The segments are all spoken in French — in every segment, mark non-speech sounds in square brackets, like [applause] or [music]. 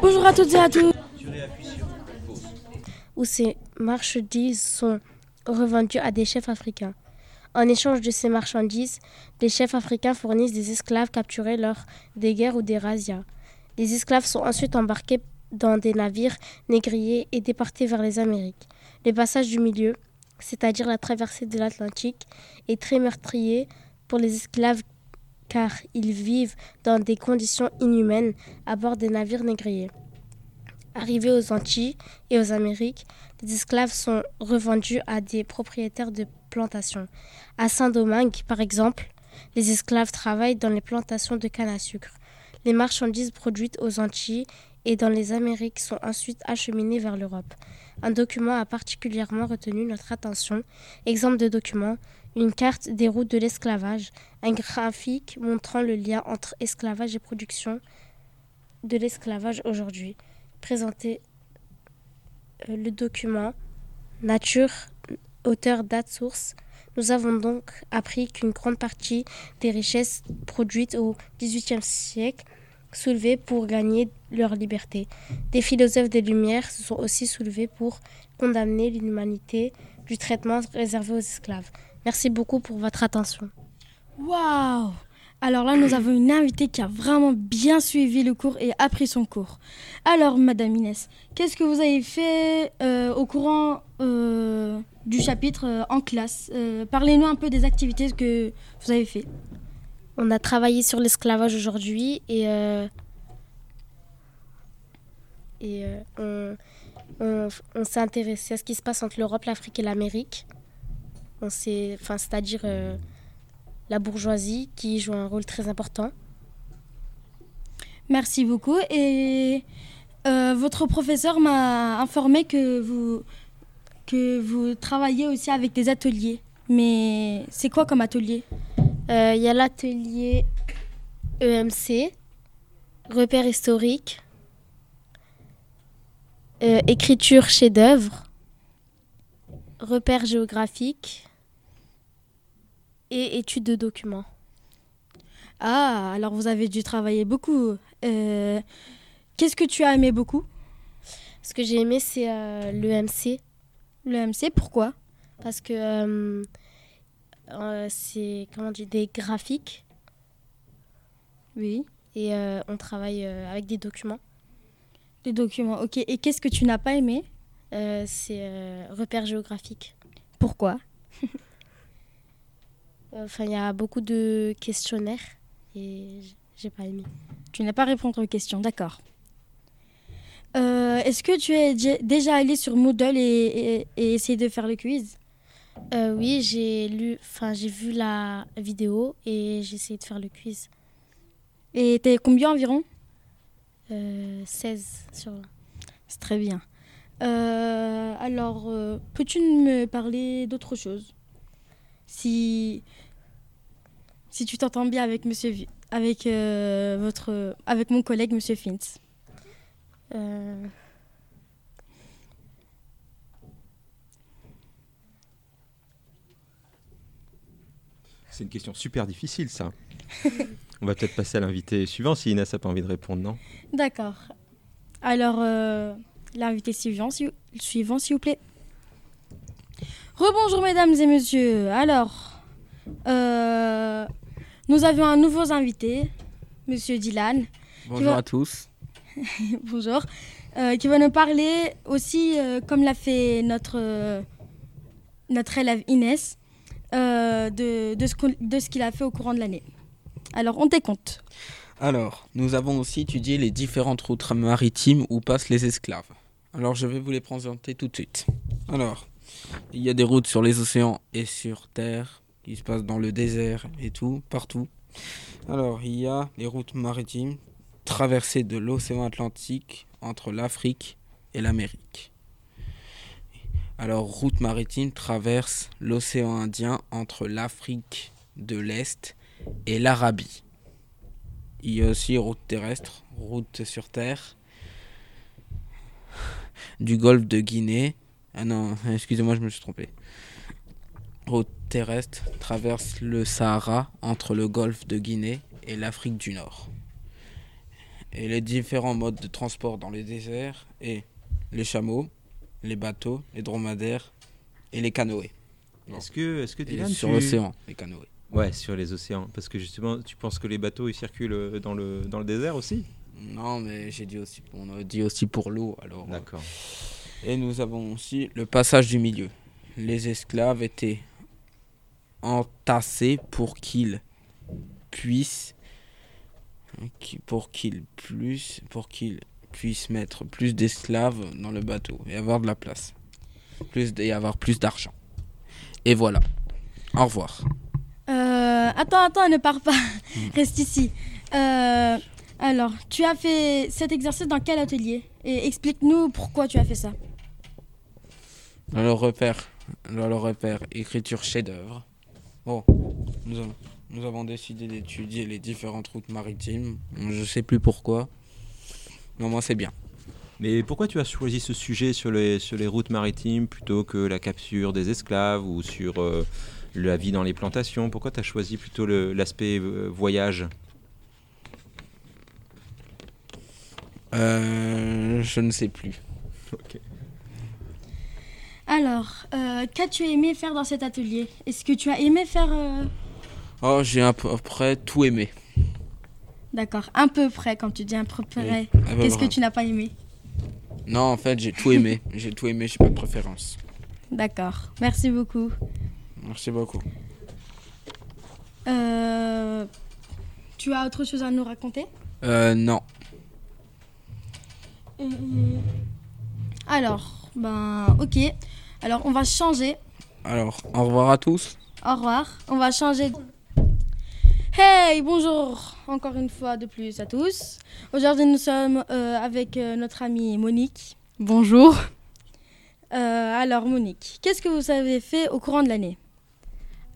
Bonjour à toutes et à tous. Où ces marchandises sont revendues à des chefs africains. En échange de ces marchandises, les chefs africains fournissent des esclaves capturés lors des guerres ou des razzias. Les esclaves sont ensuite embarqués dans des navires négriers et déportés vers les Amériques. Le passage du milieu, c'est-à-dire la traversée de l'Atlantique, est très meurtrier pour les esclaves car ils vivent dans des conditions inhumaines à bord des navires négriers. Arrivés aux Antilles et aux Amériques, les esclaves sont revendus à des propriétaires de plantations. À Saint-Domingue, par exemple, les esclaves travaillent dans les plantations de canne à sucre. Les marchandises produites aux Antilles et dans les Amériques sont ensuite acheminées vers l'Europe. Un document a particulièrement retenu notre attention. Exemple de document, une carte des routes de l'esclavage, un graphique montrant le lien entre esclavage et production de l'esclavage aujourd'hui. Présenter euh, le document Nature, auteur, date, source. Nous avons donc appris qu'une grande partie des richesses produites au XVIIIe siècle soulevées pour gagner leur liberté. Des philosophes des Lumières se sont aussi soulevés pour condamner l'inhumanité du traitement réservé aux esclaves. Merci beaucoup pour votre attention. Waouh Alors là, nous avons une invitée qui a vraiment bien suivi le cours et appris son cours. Alors, Madame Inès, qu'est-ce que vous avez fait euh, au courant euh, du chapitre euh, en classe? Parlez-nous un peu des activités que vous avez fait. On a travaillé sur l'esclavage aujourd'hui et, et on, on s'est intéressé à ce qui se passe entre l'Europe, l'Afrique et l'Amérique enfin, c'est-à-dire euh, la bourgeoisie qui joue un rôle très important. Merci beaucoup. Et euh, votre professeur m'a informé que vous, que vous travaillez aussi avec des ateliers. Mais c'est quoi comme atelier? euh, Il y a l'atelier EMC, repère historique, écriture chef-d'œuvre, repère géographique, et études de documents. Ah, alors vous avez dû travailler beaucoup. Euh, qu'est-ce que tu as aimé beaucoup? Ce que j'ai aimé, c'est euh, l'EMC. L'EMC, pourquoi? Parce que euh, euh, c'est, comment des graphiques. Oui. Et on travaille avec des documents. Des documents, ok. Et qu'est-ce que tu n'as pas aimé? C'est repères géographiques. Pourquoi? [laughs] Enfin, il y a beaucoup de questionnaires et j'ai pas aimé. Tu n'as pas répondu aux questions, d'accord. Euh, est-ce que tu es déjà allé sur Moodle et, essayé de faire le quiz? Euh, Oui, j'ai lu, enfin j'ai vu la vidéo et j'ai essayé de faire le quiz. Et t'es combien environ? 16 euh, sur 20. C'est très bien. alors, peux-tu me parler d'autre chose? Si, si tu t'entends bien avec, monsieur, avec, euh, votre, avec mon collègue, Monsieur Fintz. C'est une question super difficile, ça. [laughs] On va peut-être passer à l'invité suivant si Inès n'a pas envie de répondre, non? D'accord. Alors, euh, l'invité suivant, suivant, s'il vous plaît. Rebonjour mesdames et messieurs. Alors, euh, nous avions un nouveau invité, Monsieur Dylan. Bonjour à tous. [laughs] Bonjour. Euh, qui va nous parler aussi, euh, comme l'a fait notre, notre élève Inès, de, de, ce de ce qu'il a fait au courant de l'année. Alors, on t'écoute. Alors, nous avons aussi étudié les différentes routes maritimes où passent les esclaves. Alors, je vais vous les présenter tout de suite. Alors, il y a des routes sur les océans et sur terre, qui se passent dans le désert et tout, partout. Alors, il y a les routes maritimes, traversées de l'océan Atlantique entre l'Afrique et l'Amérique. Alors, route maritime traverse l'océan Indien entre l'Afrique de l'Est et l'Arabie. Il y a aussi route terrestre, route sur terre, du golfe de Guinée ah non, [laughs] excusez-moi, je me suis trompé. Route terrestre traverse le Sahara entre le golfe de Guinée et l'Afrique du Nord. et les différents modes de transport dans les déserts et les chameaux, les bateaux, les dromadaires et les canoës. Est-ce que, est-ce que Dylan, sur tu- l'océan, les canoës. Ouais, sur les océans. Parce que justement, tu penses que les bateaux ils circulent euh, dans le, dans le désert aussi? Non, mais j'ai dit aussi, on a dit aussi pour l'eau. Alors. euh, D'accord. Et nous avons aussi le passage du milieu. Les esclaves étaient entassés pour qu'ils puissent qui- pour qu'ils plus pour qu'ils puissent mettre plus d'esclaves dans le bateau et avoir de la place. Plus et avoir plus d'argent. Et voilà. Au revoir. Euh, attends, attends, ne pars pas. [laughs] Reste ici. Euh, alors, tu as fait cet exercice dans quel atelier? Et explique-nous pourquoi tu as fait ça. Dans le repère, dans le repère écriture chef-d'œuvre. Bon, nous avons, nous avons décidé d'étudier les différentes routes maritimes. Je sais plus pourquoi. Mais moi, c'est bien. Mais pourquoi tu as choisi ce sujet sur les, sur les routes maritimes plutôt que la capture des esclaves ou sur euh, la vie dans les plantations? Pourquoi tu as choisi plutôt l'aspect euh, voyage? Euh, je ne sais plus. Alors, euh, qu'as-tu aimé faire dans cet atelier? Est-ce que tu as aimé faire... euh, Oh, j'ai à peu près tout aimé. D'accord, un peu près, quand tu dis un peu près. Oui, à peu Qu'est-ce que tu n'as pas aimé? Non, en fait, j'ai tout aimé. [laughs] j'ai tout aimé, j'ai pas de préférence. D'accord, merci beaucoup. Merci beaucoup. Euh, tu as autre chose à nous raconter? Euh, non. Alors, ben, ok. Alors, on va changer. Alors, au revoir à tous. Au revoir. On va changer. Hey, bonjour encore une fois de plus à tous. Aujourd'hui, nous sommes euh, avec euh, notre amie Monique. Bonjour. Euh, alors, Monique, qu'est-ce que vous avez fait au courant de l'année?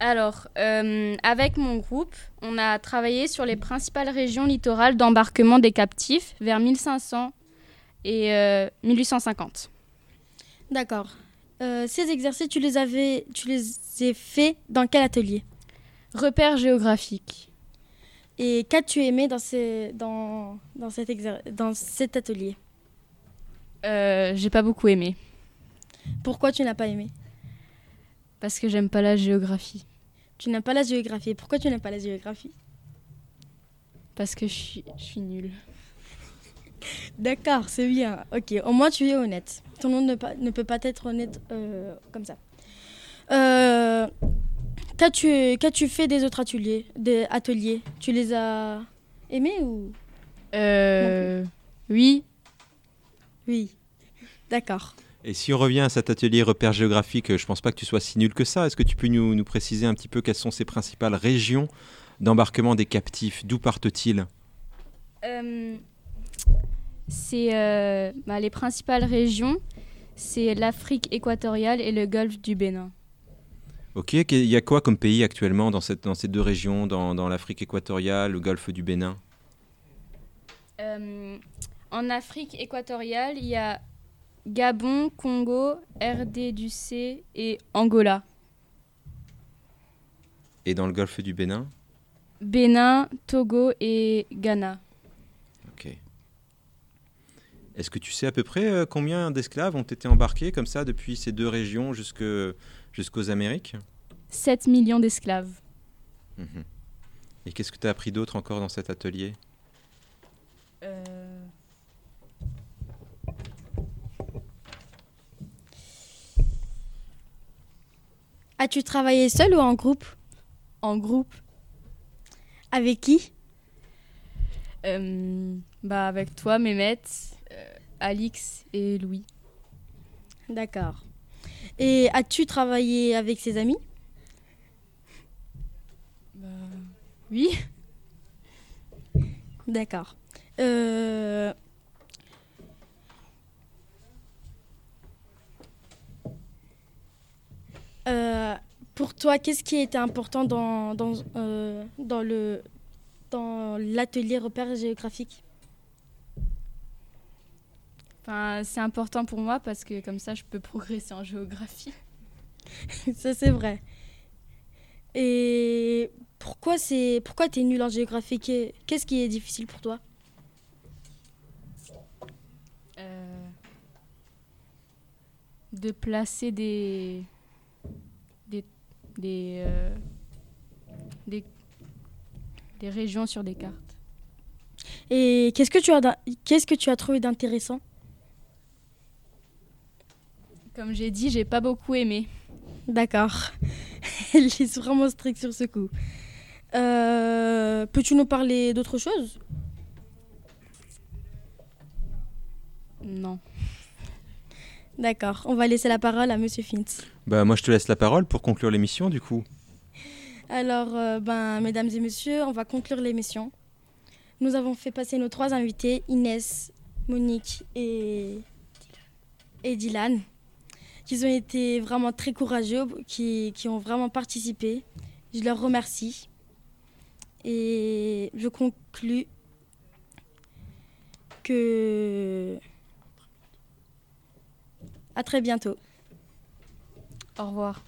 Alors, euh, avec mon groupe, on a travaillé sur les principales régions littorales d'embarquement des captifs vers 1500 et euh, 1850. D'accord. Euh, ces exercices, tu les avais, tu les as faits dans quel atelier? Repères géographiques. Et qu'as-tu aimé dans, ces, dans, dans, cet exer- dans cet atelier? Euh, J'ai pas beaucoup aimé Pourquoi tu n'as pas aimé? Parce que j'aime pas la géographie. Tu n'aimes pas la géographie. Pourquoi tu n'aimes pas la géographie? Parce que je suis, je suis nulle. D'accord, c'est bien. Ok, au moins tu es honnête. Tout le monde ne peut pas être honnête euh, comme ça. Euh, qu'as-tu, qu'as-tu fait des autres ateliers, des ateliers? Tu les as aimés ou? Euh, oui, Oui. D'accord. Et si on revient à cet atelier repère géographique, je pense pas que tu sois si nul que ça. Est-ce que tu peux nous, nous préciser un petit peu quelles sont ces principales régions d'embarquement des captifs? D'où partent-ils? Euh, c'est euh, bah, les principales régions, c'est l'Afrique équatoriale et le golfe du Bénin. Ok, il y a quoi comme pays actuellement dans, cette, dans ces deux régions, dans, dans l'Afrique équatoriale, le golfe du Bénin? Euh, en Afrique équatoriale, il y a Gabon, Congo, RDC et Angola. Et dans le golfe du Bénin? Bénin, Togo et Ghana. Est-ce que tu sais à peu près euh, combien d'esclaves ont été embarqués comme ça depuis ces deux régions jusque, jusqu'aux Amériques? 7 millions d'esclaves. Mhm. Et qu'est-ce que tu as appris d'autre encore dans cet atelier? As-tu travaillé seul ou en groupe? En groupe, Avec qui? Euh, bah avec toi, Mehmet, euh, Alix et Louis. D'accord. Et as-tu travaillé avec ses amis? Oui. [laughs] D'accord. Euh, euh, pour toi, qu'est-ce qui était important dans, dans, euh, dans le dans l'atelier repère géographique? Enfin, c'est important pour moi parce que comme ça, je peux progresser en géographie. [laughs] ça, c'est vrai. Et pourquoi c'est pourquoi t'es nul en géographie? Qu'est-ce qui est difficile pour toi? Euh, de placer des des euh, des des régions sur des cartes. Et qu'est-ce que tu as qu'est-ce que tu as trouvé d'intéressant? Comme j'ai dit, j'ai pas beaucoup aimé. D'accord. [laughs] Elle est vraiment stricte sur ce coup. Euh, Peux-tu nous parler d'autre chose? Non. D'accord. On va laisser la parole à Monsieur Fintz. Bah, moi, je te laisse la parole pour conclure l'émission, du coup. Alors, euh, ben, mesdames et messieurs, on va conclure l'émission. Nous avons fait passer nos trois invités, Inès, Monique et, et Dylan, qui ont été vraiment très courageux, qui, qui ont vraiment participé. Je leur remercie. Et je conclus que... À très bientôt. Au revoir.